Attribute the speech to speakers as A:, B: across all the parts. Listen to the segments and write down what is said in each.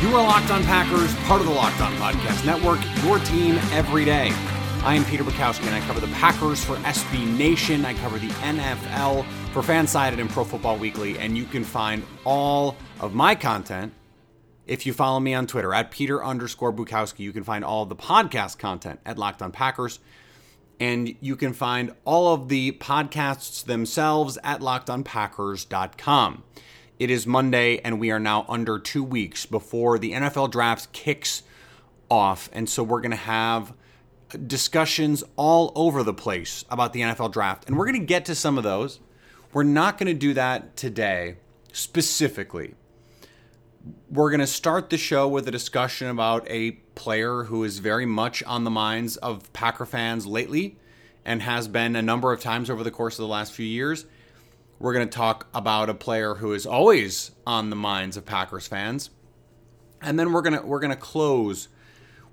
A: You are Locked On Packers, part of the Locked On Podcast Network, your team every day. I am Peter Bukowski, and I cover the Packers for SB Nation. I cover the NFL for Fansided and Pro Football Weekly, and you can find all of my content if you follow me on Twitter at Peter underscore Bukowski. You can find all of the podcast content at Locked On Packers, and you can find all of the podcasts themselves at LockedOnPackers.com. It is Monday, and we are now under two weeks before the NFL draft kicks off. And so we're going to have discussions all over the place about the NFL draft. And we're going to get to some of those. We're not going to do that today specifically. We're going to start the show with a discussion about a player who is very much on the minds of Packer fans lately and has been a number of times over the course of the last few years. We're going to talk about a player who is always on the minds of Packers fans. And then we're going to we're going to close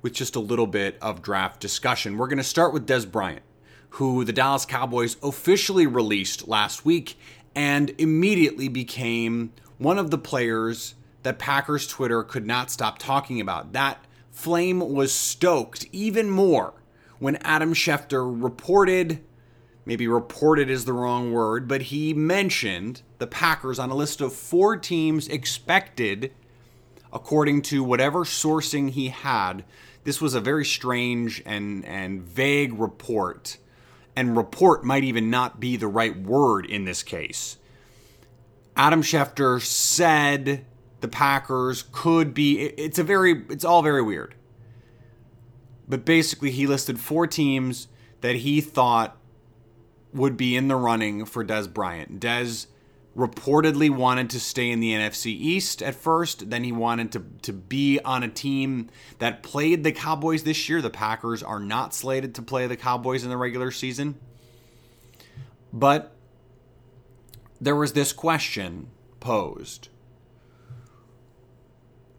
A: with just a little bit of draft discussion. We're going to start with Dez Bryant, who the Dallas Cowboys officially released last week and immediately became one of the players that Packers Twitter could not stop talking about. That flame was stoked even more when Adam Schefter reported maybe reported is the wrong word, but he mentioned the Packers on a list of four teams expected, according to whatever sourcing he had. This was a very strange and, and vague report, and report might even not be the right word in this case. Adam Schefter said the Packers could be it's a very it's all very weird. But basically he listed four teams that he thought would be in the running for Dez Bryant. Dez reportedly wanted to stay in the NFC East at first. Then he wanted to, to be on a team that played the Cowboys this year. The Packers are not slated to play the Cowboys in the regular season. But there was this question posed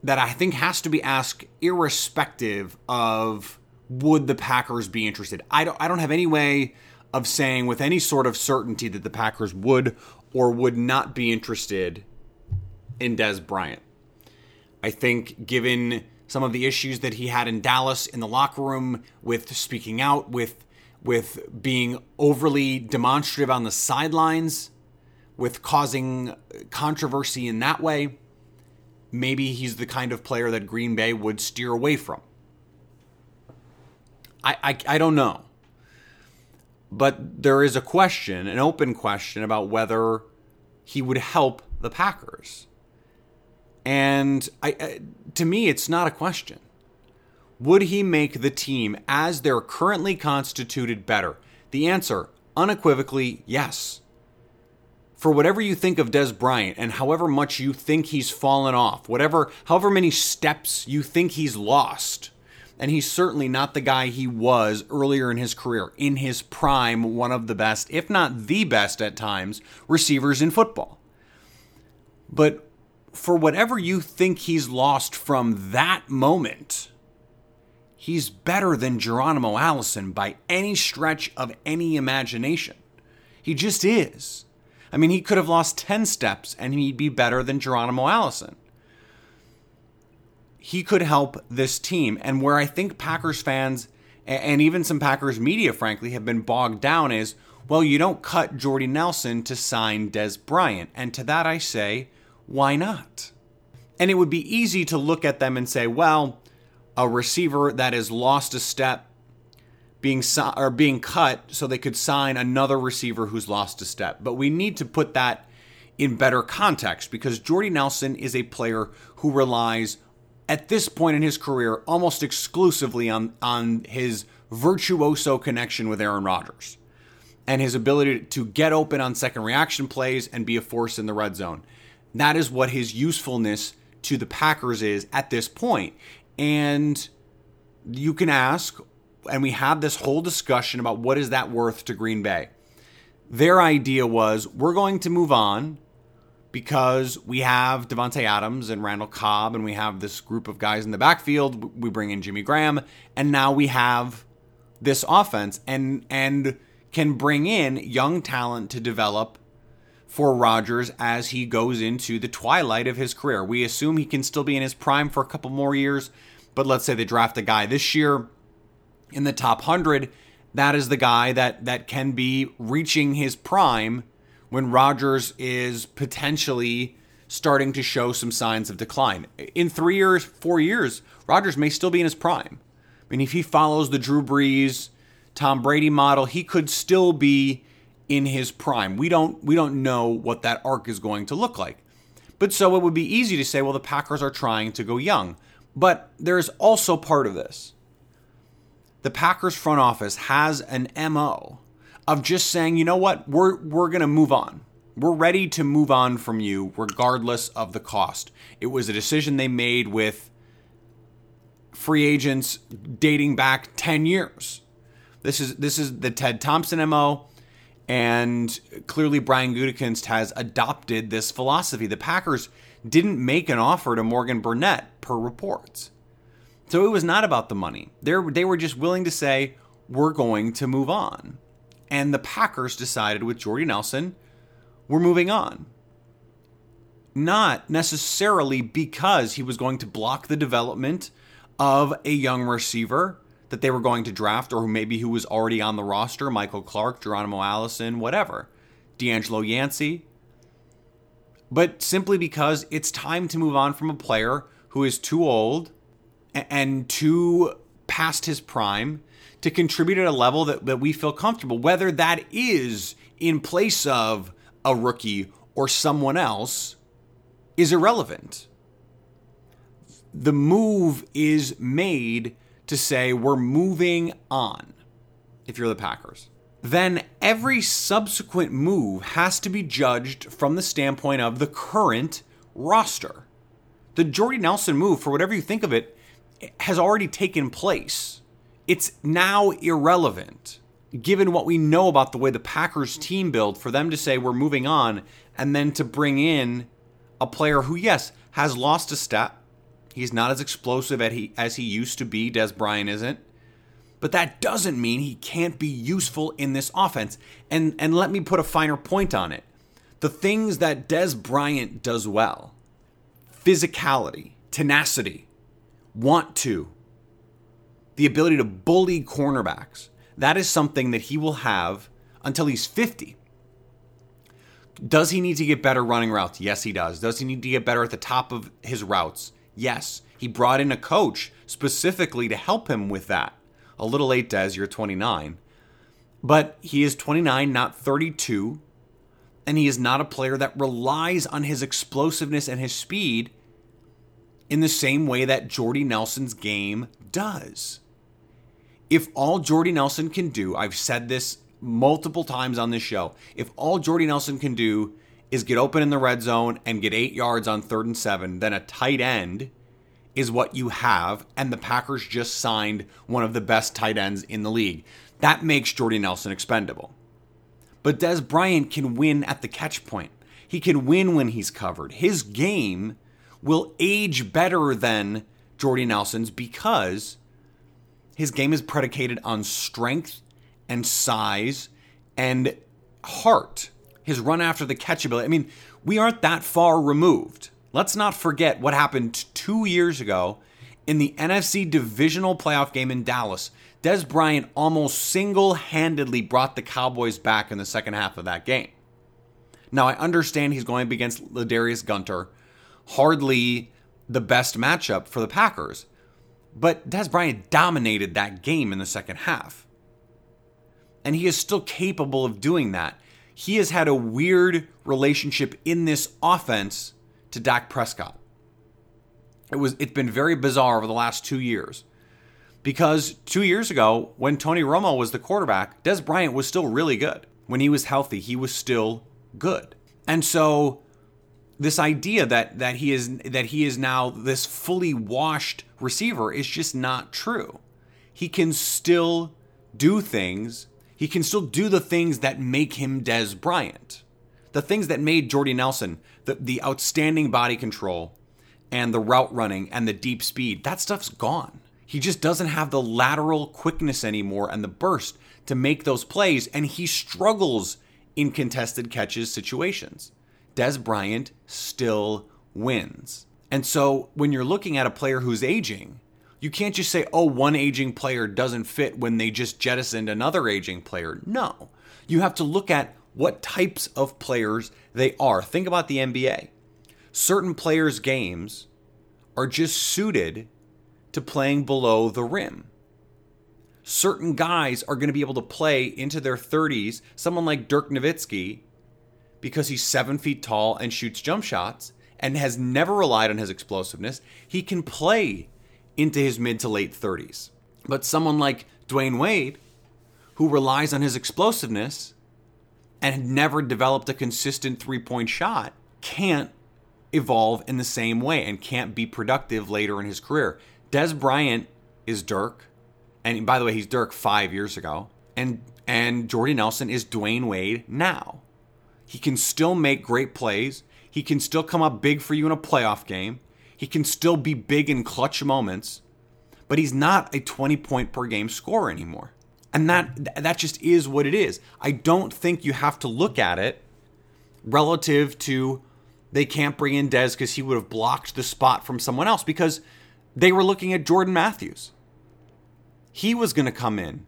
A: that I think has to be asked irrespective of would the Packers be interested. I don't I don't have any way of saying with any sort of certainty that the Packers would or would not be interested in Dez Bryant. I think, given some of the issues that he had in Dallas in the locker room with speaking out, with with being overly demonstrative on the sidelines, with causing controversy in that way, maybe he's the kind of player that Green Bay would steer away from. I, I, I don't know. But there is a question, an open question about whether he would help the Packers. And I, to me, it's not a question. Would he make the team as they're currently constituted better? The answer, unequivocally, yes. For whatever you think of Dez Bryant and however much you think he's fallen off, whatever, however many steps you think he's lost, and he's certainly not the guy he was earlier in his career. In his prime, one of the best, if not the best at times, receivers in football. But for whatever you think he's lost from that moment, he's better than Geronimo Allison by any stretch of any imagination. He just is. I mean, he could have lost 10 steps and he'd be better than Geronimo Allison he could help this team. And where I think Packers fans and even some Packers media, frankly, have been bogged down is well, you don't cut Jordy Nelson to sign Dez Bryant. And to that I say, why not? And it would be easy to look at them and say, well, a receiver that has lost a step being or being cut so they could sign another receiver who's lost a step. But we need to put that in better context because Jordy Nelson is a player who relies at this point in his career almost exclusively on on his virtuoso connection with Aaron Rodgers and his ability to get open on second reaction plays and be a force in the red zone. That is what his usefulness to the Packers is at this point. And you can ask, and we had this whole discussion about what is that worth to Green Bay. Their idea was we're going to move on because we have Davante Adams and Randall Cobb, and we have this group of guys in the backfield. We bring in Jimmy Graham, and now we have this offense, and and can bring in young talent to develop for Rodgers as he goes into the twilight of his career. We assume he can still be in his prime for a couple more years, but let's say they draft a guy this year in the top 100, that is the guy that that can be reaching his prime when Rodgers is potentially starting to show some signs of decline. In 3 years, 4 years, Rodgers may still be in his prime. I mean, if he follows the Drew Brees, Tom Brady model, he could still be in his prime. We don't we don't know what that arc is going to look like. But so it would be easy to say, well, the Packers are trying to go young. But there's also part of this the Packers front office has an MO of just saying, you know what, we're we're gonna move on. We're ready to move on from you regardless of the cost. It was a decision they made with free agents dating back 10 years. This is this is the Ted Thompson MO. And clearly, Brian Gutekunst has adopted this philosophy. The Packers didn't make an offer to Morgan Burnett, per reports. So it was not about the money. they they were just willing to say, we're going to move on. And the Packers decided with Jordy Nelson, we're moving on. Not necessarily because he was going to block the development of a young receiver that they were going to draft, or maybe who was already on the roster Michael Clark, Geronimo Allison, whatever, DeAngelo Yancey. But simply because it's time to move on from a player who is too old and too past his prime to contribute at a level that, that we feel comfortable, whether that is in place of a rookie or someone else, is irrelevant. The move is made to say we're moving on if you're the Packers. Then every subsequent move has to be judged from the standpoint of the current roster. The Jordy Nelson move, for whatever you think of it, has already taken place. It's now irrelevant, given what we know about the way the Packers team build, for them to say we're moving on and then to bring in a player who, yes, has lost a step. He's not as explosive as he, as he used to be. Dez Bryant isn't. But that doesn't mean he can't be useful in this offense. And, and let me put a finer point on it. The things that Dez Bryant does well physicality, tenacity, want to, the ability to bully cornerbacks, that is something that he will have until he's 50. Does he need to get better running routes? Yes, he does. Does he need to get better at the top of his routes? Yes. He brought in a coach specifically to help him with that. A little late, Dez, you're 29. But he is 29, not 32. And he is not a player that relies on his explosiveness and his speed in the same way that Jordy Nelson's game does. If all Jordy Nelson can do, I've said this multiple times on this show, if all Jordy Nelson can do is get open in the red zone and get eight yards on third and seven, then a tight end is what you have. And the Packers just signed one of the best tight ends in the league. That makes Jordy Nelson expendable. But Dez Bryant can win at the catch point. He can win when he's covered. His game will age better than Jordy Nelson's because his game is predicated on strength and size and heart. His run after the catch ability. I mean, we aren't that far removed. Let's not forget what happened two years ago in the NFC divisional playoff game in Dallas. Dez Bryant almost single handedly brought the Cowboys back in the second half of that game. Now, I understand he's going up against Ladarius Gunter, hardly the best matchup for the Packers, but Dez Bryant dominated that game in the second half. And he is still capable of doing that. He has had a weird relationship in this offense to Dak Prescott. It was it's been very bizarre over the last 2 years. Because 2 years ago when Tony Romo was the quarterback, Dez Bryant was still really good. When he was healthy, he was still good. And so this idea that that he is that he is now this fully washed receiver is just not true. He can still do things. He can still do the things that make him Dez Bryant. The things that made Jordy Nelson the, the outstanding body control and the route running and the deep speed. That stuff's gone. He just doesn't have the lateral quickness anymore and the burst to make those plays and he struggles in contested catches situations. Dez Bryant still wins. And so when you're looking at a player who's aging, you can't just say, oh, one aging player doesn't fit when they just jettisoned another aging player. No. You have to look at what types of players they are. Think about the NBA. Certain players' games are just suited to playing below the rim. Certain guys are going to be able to play into their 30s. Someone like Dirk Nowitzki because he's seven feet tall and shoots jump shots and has never relied on his explosiveness, he can play into his mid to late 30s. But someone like Dwyane Wade, who relies on his explosiveness and had never developed a consistent three point shot, can't evolve in the same way and can't be productive later in his career. Dez Bryant is Dirk, and by the way, he's Dirk five years ago, and and Jordy Nelson is Dwyane Wade now. He can still make great plays. He can still come up big for you in a playoff game. He can still be big in clutch moments, but he's not a 20 point per game scorer anymore. And that that just is what it is. I don't think you have to look at it relative to they can't bring in Dez because he would have blocked the spot from someone else because they were looking at Jordan Matthews. He was going to come in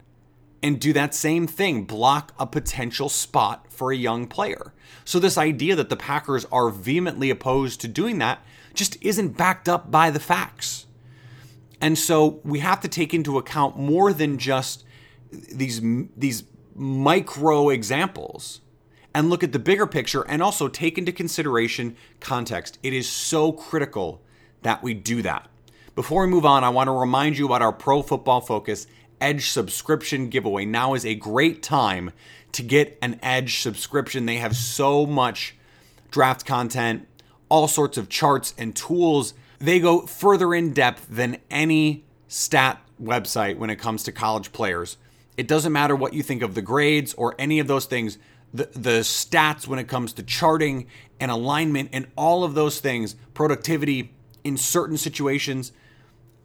A: and do that same thing, block a potential spot for a young player. So, this idea that the Packers are vehemently opposed to doing that just isn't backed up by the facts. And so, we have to take into account more than just these, these micro examples and look at the bigger picture and also take into consideration context. It is so critical that we do that. Before we move on, I want to remind you about our Pro Football Focus Edge subscription giveaway. Now is a great time to get an Edge subscription. They have so much draft content, all sorts of charts and tools. They go further in depth than any stat website when it comes to college players. It doesn't matter what you think of the grades or any of those things. The, the stats when it comes to charting and alignment and all of those things, productivity in certain situations,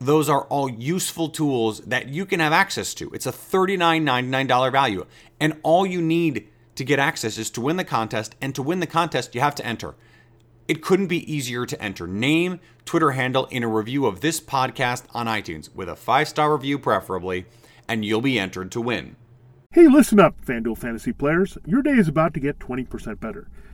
A: those are all useful tools that you can have access to. It's a $39.99 value. And all you need to get access is to win the contest. And to win the contest, you have to enter. It couldn't be easier to enter. Name, Twitter handle in a review of this podcast on iTunes with a five star review, preferably, and you'll be entered to win.
B: Hey, listen up, FanDuel Fantasy players. Your day is about to get 20% better.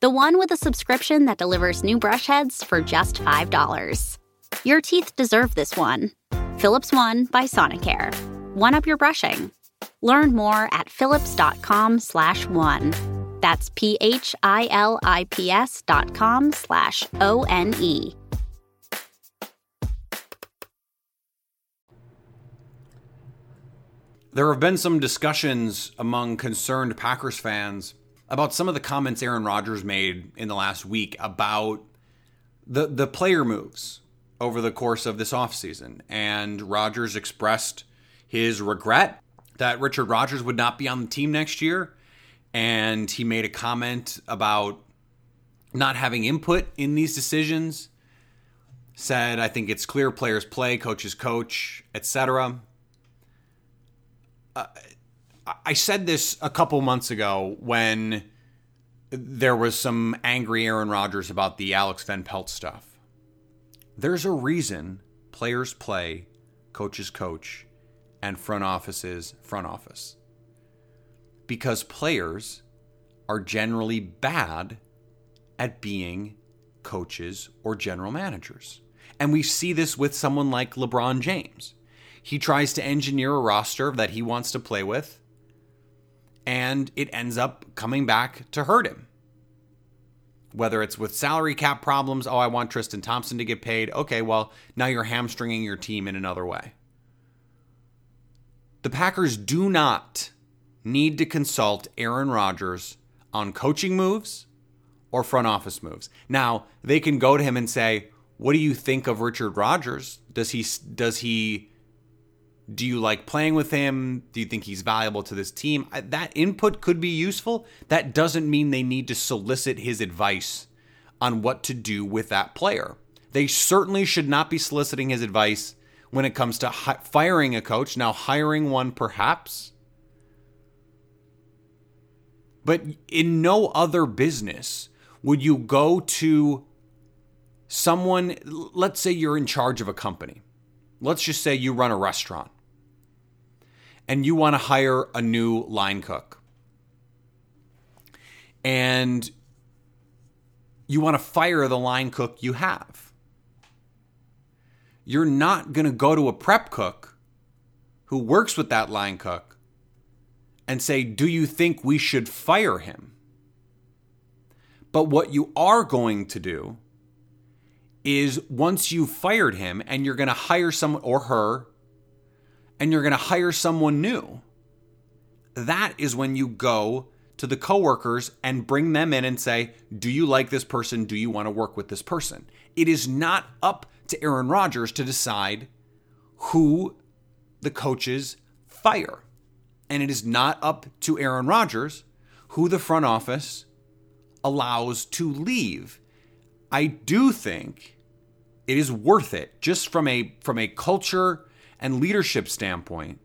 C: The one with a subscription that delivers new brush heads for just $5. Your teeth deserve this one. Philips One by Sonicare. One up your brushing. Learn more at philips.com slash one. That's P-H-I-L-I-P-S dot com slash O-N-E.
A: There have been some discussions among concerned Packers fans about some of the comments Aaron Rodgers made in the last week about the the player moves over the course of this offseason. And Rodgers expressed his regret that Richard Rodgers would not be on the team next year. And he made a comment about not having input in these decisions. Said, I think it's clear players play, coaches coach, etc. Uh, I said this a couple months ago when there was some angry Aaron Rodgers about the Alex Van Pelt stuff. There's a reason players play, coaches coach, and front offices front office. Because players are generally bad at being coaches or general managers. And we see this with someone like LeBron James. He tries to engineer a roster that he wants to play with, and it ends up coming back to hurt him. Whether it's with salary cap problems, oh, I want Tristan Thompson to get paid. Okay, well, now you're hamstringing your team in another way. The Packers do not need to consult Aaron Rodgers on coaching moves or front office moves. Now, they can go to him and say, "What do you think of Richard Rodgers? Does he does he do you like playing with him? Do you think he's valuable to this team?" That input could be useful. That doesn't mean they need to solicit his advice on what to do with that player. They certainly should not be soliciting his advice when it comes to hi- firing a coach. Now, hiring one perhaps. But in no other business would you go to someone, let's say you're in charge of a company. Let's just say you run a restaurant and you want to hire a new line cook. And you want to fire the line cook you have you're not going to go to a prep cook who works with that line cook and say, Do you think we should fire him? But what you are going to do is once you've fired him and you're going to hire someone or her and you're going to hire someone new, that is when you go to the coworkers and bring them in and say, Do you like this person? Do you want to work with this person? It is not up to Aaron Rodgers to decide who the coaches fire. And it is not up to Aaron Rodgers who the front office allows to leave. I do think it is worth it just from a from a culture and leadership standpoint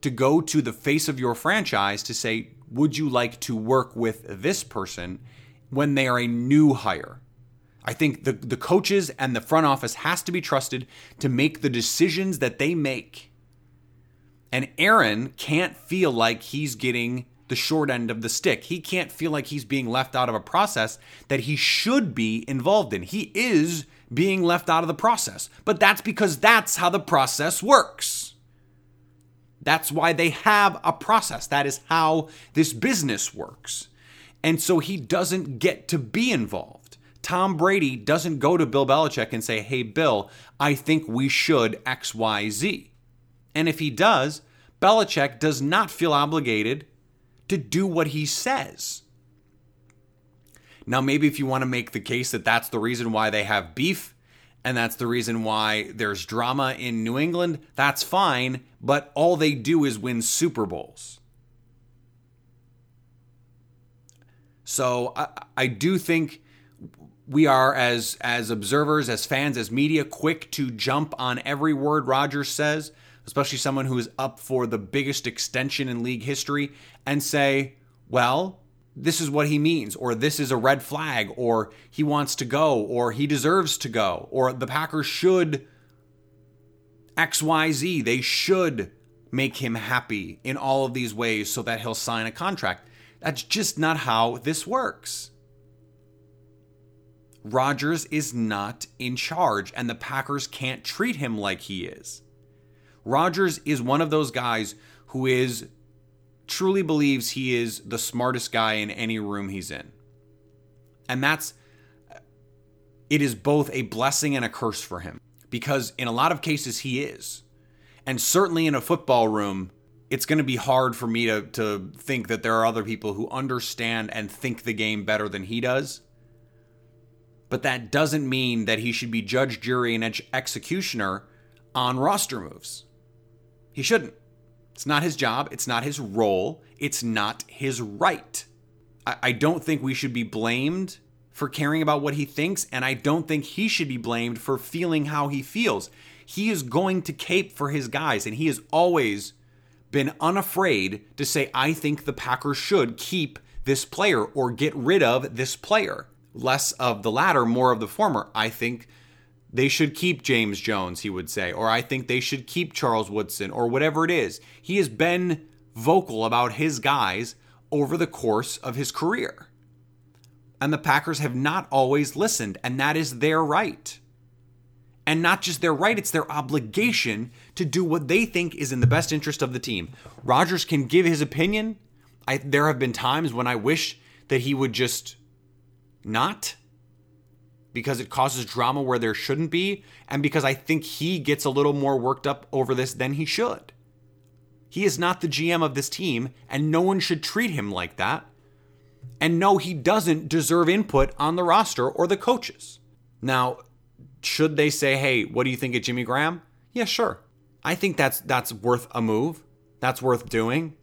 A: to go to the face of your franchise to say would you like to work with this person when they are a new hire I think the, the coaches and the front office has to be trusted to make the decisions that they make. And Aaron can't feel like he's getting the short end of the stick. He can't feel like he's being left out of a process that he should be involved in. He is being left out of the process, but that's because that's how the process works. That's why they have a process. That is how this business works. And so he doesn't get to be involved. Tom Brady doesn't go to Bill Belichick and say, hey, Bill, I think we should XYZ. And if he does, Belichick does not feel obligated to do what he says. Now, maybe if you want to make the case that that's the reason why they have beef and that's the reason why there's drama in New England, that's fine, but all they do is win Super Bowls. So I, I do think we are as as observers, as fans, as media quick to jump on every word Rodgers says, especially someone who is up for the biggest extension in league history and say, "Well, this is what he means, or this is a red flag, or he wants to go, or he deserves to go, or the Packers should XYZ. They should make him happy in all of these ways so that he'll sign a contract. That's just not how this works. Rodgers is not in charge, and the Packers can't treat him like he is. Rodgers is one of those guys who is truly believes he is the smartest guy in any room he's in. And that's it is both a blessing and a curse for him because in a lot of cases he is. And certainly in a football room, it's going to be hard for me to, to think that there are other people who understand and think the game better than he does. But that doesn't mean that he should be judge, jury, and ex- executioner on roster moves. He shouldn't. It's not his job. It's not his role. It's not his right. I, I don't think we should be blamed for caring about what he thinks, and I don't think he should be blamed for feeling how he feels. He is going to cape for his guys, and he has always been unafraid to say, I think the Packers should keep this player or get rid of this player. Less of the latter, more of the former. I think they should keep James Jones, he would say, or I think they should keep Charles Woodson, or whatever it is. He has been vocal about his guys over the course of his career. And the Packers have not always listened, and that is their right. And not just their right, it's their obligation to do what they think is in the best interest of the team. Rodgers can give his opinion. I, there have been times when I wish that he would just not because it causes drama where there shouldn't be, and because I think he gets a little more worked up over this than he should. He is not the GM of this team, and no one should treat him like that. And no, he doesn't deserve input on the roster or the coaches. Now, should they say, "Hey, what do you think of Jimmy Graham?" Yeah, sure. I think that's that's worth a move. That's worth doing.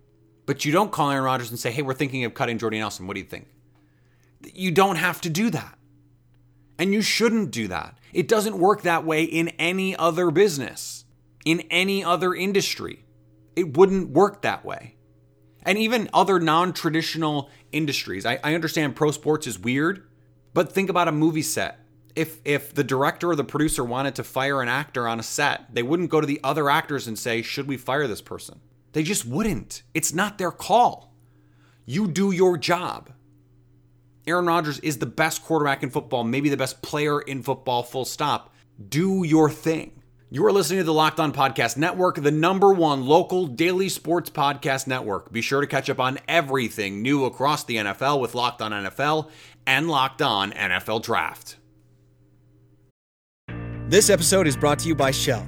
A: But you don't call Aaron Rodgers and say, "Hey, we're thinking of cutting Jordy Nelson. What do you think?" You don't have to do that. And you shouldn't do that. It doesn't work that way in any other business, in any other industry. It wouldn't work that way. And even other non traditional industries. I, I, understand pro sports is weird, but think about a movie set. If, if the director or the producer wanted to fire an actor on a set, they wouldn't go to the other actors and say, Should we fire this person? They just wouldn't. It's not their call. You do your job. Aaron Rodgers is the best quarterback in football, maybe the best player in football, full stop. Do your thing. You are listening to the Locked On Podcast Network, the number one local daily sports podcast network. Be sure to catch up on everything new across the NFL with Locked On NFL and Locked On NFL Draft.
D: This episode is brought to you by Shell.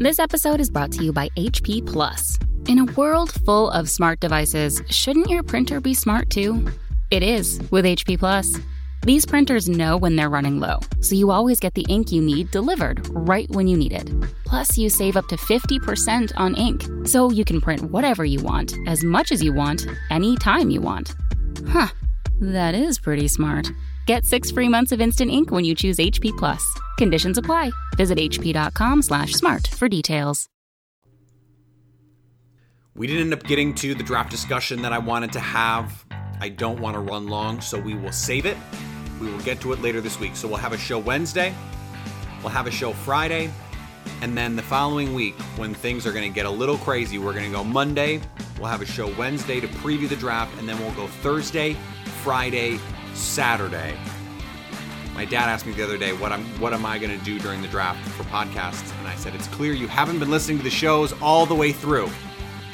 C: This episode is brought to you by HP Plus. In a world full of smart devices, shouldn't your printer be smart too? It is with HP Plus. These printers know when they're running low, so you always get the ink you need delivered right when you need it. Plus, you save up to 50% on ink, so you can print whatever you want, as much as you want, anytime you want. Huh, that is pretty smart. Get six free months of instant ink when you choose HP Plus. Conditions apply. Visit hp.com/smart for details.
A: We didn't end up getting to the draft discussion that I wanted to have. I don't want to run long, so we will save it. We will get to it later this week. So we'll have a show Wednesday. We'll have a show Friday. And then the following week, when things are going to get a little crazy, we're going to go Monday. We'll have a show Wednesday to preview the draft. And then we'll go Thursday, Friday, Saturday. My dad asked me the other day, what I'm what am I going to do during the draft for podcasts? And I said, it's clear you haven't been listening to the shows all the way through.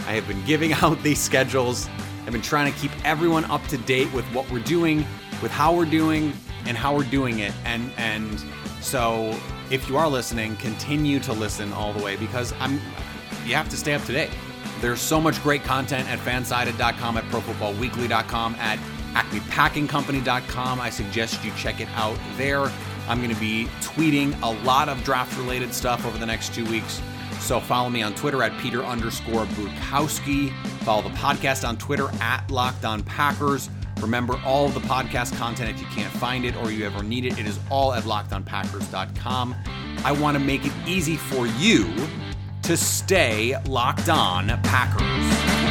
A: I have been giving out these schedules. I've been trying to keep everyone up to date with what we're doing, with how we're doing, and how we're doing it. And and so if you are listening, continue to listen all the way because I'm you have to stay up to date. There's so much great content at fansided.com, at profootballweekly.com, at acmepackingcompany.com. I suggest you check it out there. I'm going to be tweeting a lot of draft related stuff over the next two weeks. So follow me on Twitter at Peter underscore Bukowski. Follow the podcast on Twitter at Locked On Packers. Remember all the podcast content if you can't find it or you ever need it, it is all at lockedonpackers.com. I want to make it easy for you to stay locked on Packers.